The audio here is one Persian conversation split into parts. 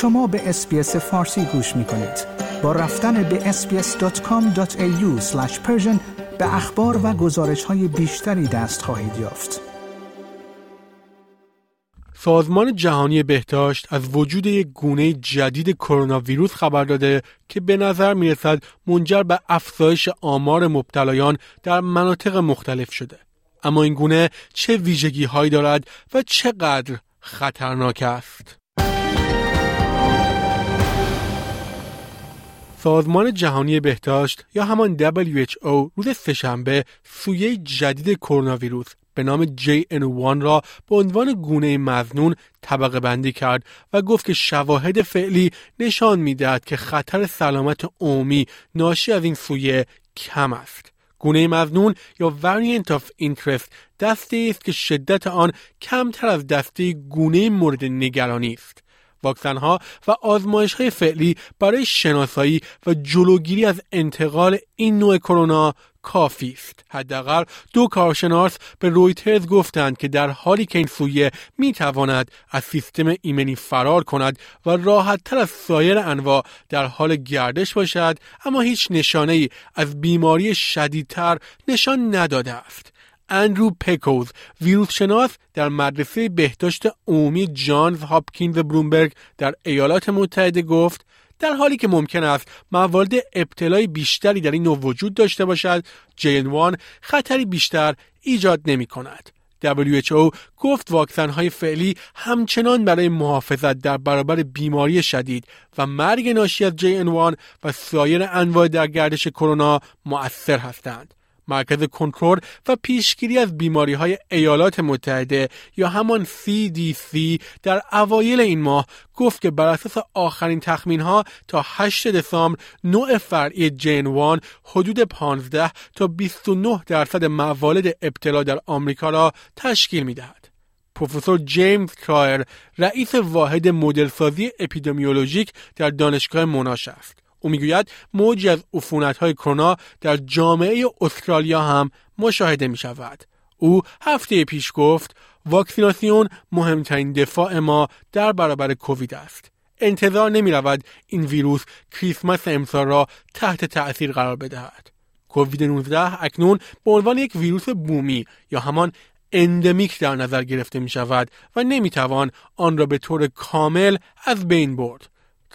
شما به اسپیس فارسی گوش می کنید. با رفتن به sbs.com.au به اخبار و گزارش های بیشتری دست خواهید یافت. سازمان جهانی بهداشت از وجود یک گونه جدید کرونا ویروس خبر داده که به نظر می رسد منجر به افزایش آمار مبتلایان در مناطق مختلف شده. اما این گونه چه ویژگی هایی دارد و چقدر خطرناک است؟ سازمان جهانی بهداشت یا همان WHO روز سهشنبه سویه جدید کرونا ویروس به نام JN1 را به عنوان گونه مزنون طبقه بندی کرد و گفت که شواهد فعلی نشان می‌دهد که خطر سلامت عمومی ناشی از این سویه کم است. گونه مزنون یا Variant of Interest دسته است که شدت آن کمتر از دسته گونه مورد نگرانی است. واکسن ها و آزمایش های فعلی برای شناسایی و جلوگیری از انتقال این نوع کرونا کافی است. حداقل دو کارشناس به رویترز گفتند که در حالی که این سویه می تواند از سیستم ایمنی فرار کند و راحت تر از سایر انواع در حال گردش باشد اما هیچ نشانه ای از بیماری شدیدتر نشان نداده است. اندرو پکوز ویروس شناس در مدرسه بهداشت عمومی جانز هاپکینز برومبرگ در ایالات متحده گفت در حالی که ممکن است موارد ابتلای بیشتری در این نوع وجود داشته باشد جین خطری بیشتر ایجاد نمی کند. WHO گفت واکسن های فعلی همچنان برای محافظت در برابر بیماری شدید و مرگ ناشی از JN1 و سایر انواع در گردش کرونا مؤثر هستند. مرکز کنترل و پیشگیری از بیماری های ایالات متحده یا همان CDC در اوایل این ماه گفت که بر اساس آخرین تخمین ها تا 8 دسامبر نوع فرعی جین وان حدود 15 تا 29 درصد موالد ابتلا در آمریکا را تشکیل می دهد. پروفسور جیمز کرایر رئیس واحد مدلسازی اپیدمیولوژیک در دانشگاه موناش است. او می‌گوید موجی از عفونت های کرونا در جامعه استرالیا هم مشاهده می شود. او هفته پیش گفت واکسیناسیون مهمترین دفاع ما در برابر کووید است. انتظار نمی رود این ویروس کریسمس امسال را تحت تأثیر قرار بدهد. کووید 19 اکنون به عنوان یک ویروس بومی یا همان اندمیک در نظر گرفته می شود و نمی توان آن را به طور کامل از بین برد.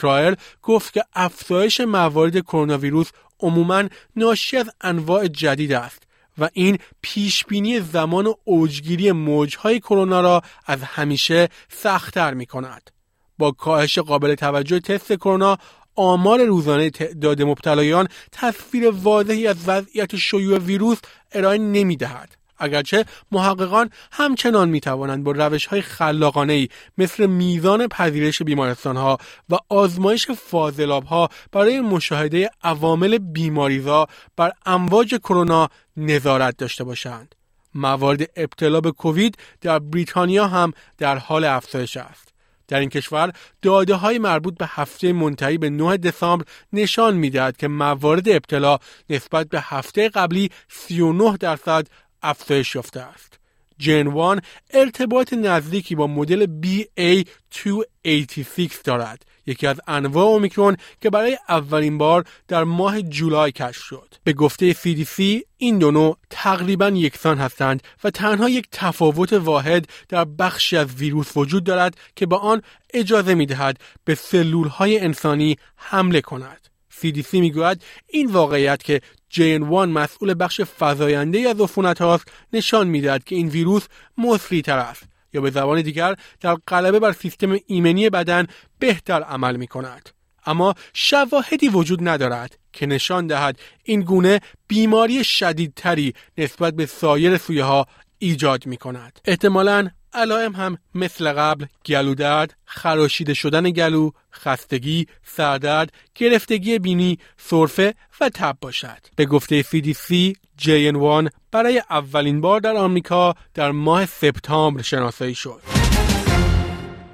کرایر گفت که افزایش موارد کرونا ویروس عموما ناشی از انواع جدید است و این پیشبینی زمان و اوجگیری موجهای کرونا را از همیشه سختتر می کند. با کاهش قابل توجه تست کرونا آمار روزانه تعداد مبتلایان تصویر واضحی از وضعیت شیوع ویروس ارائه نمی دهد. اگرچه محققان همچنان می توانند با روش های خلاقانه ای مثل میزان پذیرش بیمارستان ها و آزمایش فاضلاب ها برای مشاهده عوامل بیماریزا بر امواج کرونا نظارت داشته باشند. موارد ابتلا به کووید در بریتانیا هم در حال افزایش است. در این کشور داده های مربوط به هفته منتهی به 9 دسامبر نشان می‌دهد که موارد ابتلا نسبت به هفته قبلی 39 درصد افزایش یافته است. جن وان ارتباط نزدیکی با مدل BA286 دارد. یکی از انواع اومیکرون که برای اولین بار در ماه جولای کشف شد. به گفته CDC این دو نوع تقریبا یکسان هستند و تنها یک تفاوت واحد در بخشی از ویروس وجود دارد که با آن اجازه می دهد به سلول های انسانی حمله کند. CDC می‌گوید این واقعیت که JN1 مسئول بخش فضاینده از عفونت هاست نشان می‌دهد که این ویروس مصری تر است یا به زبان دیگر در غلبه بر سیستم ایمنی بدن بهتر عمل می کند. اما شواهدی وجود ندارد که نشان دهد این گونه بیماری شدیدتری نسبت به سایر سویه ها ایجاد می کند. احتمالاً علائم هم مثل قبل گلودرد، خراشیده شدن گلو، خستگی، سردرد، گرفتگی بینی، سرفه و تب باشد. به گفته CDC JN1 برای اولین بار در آمریکا در ماه سپتامبر شناسایی شد.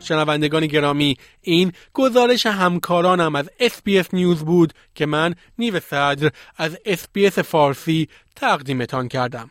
شنوندگان گرامی این گزارش همکارانم از SBS نیوز بود که من نیو صدر از SBS فارسی تقدیمتان کردم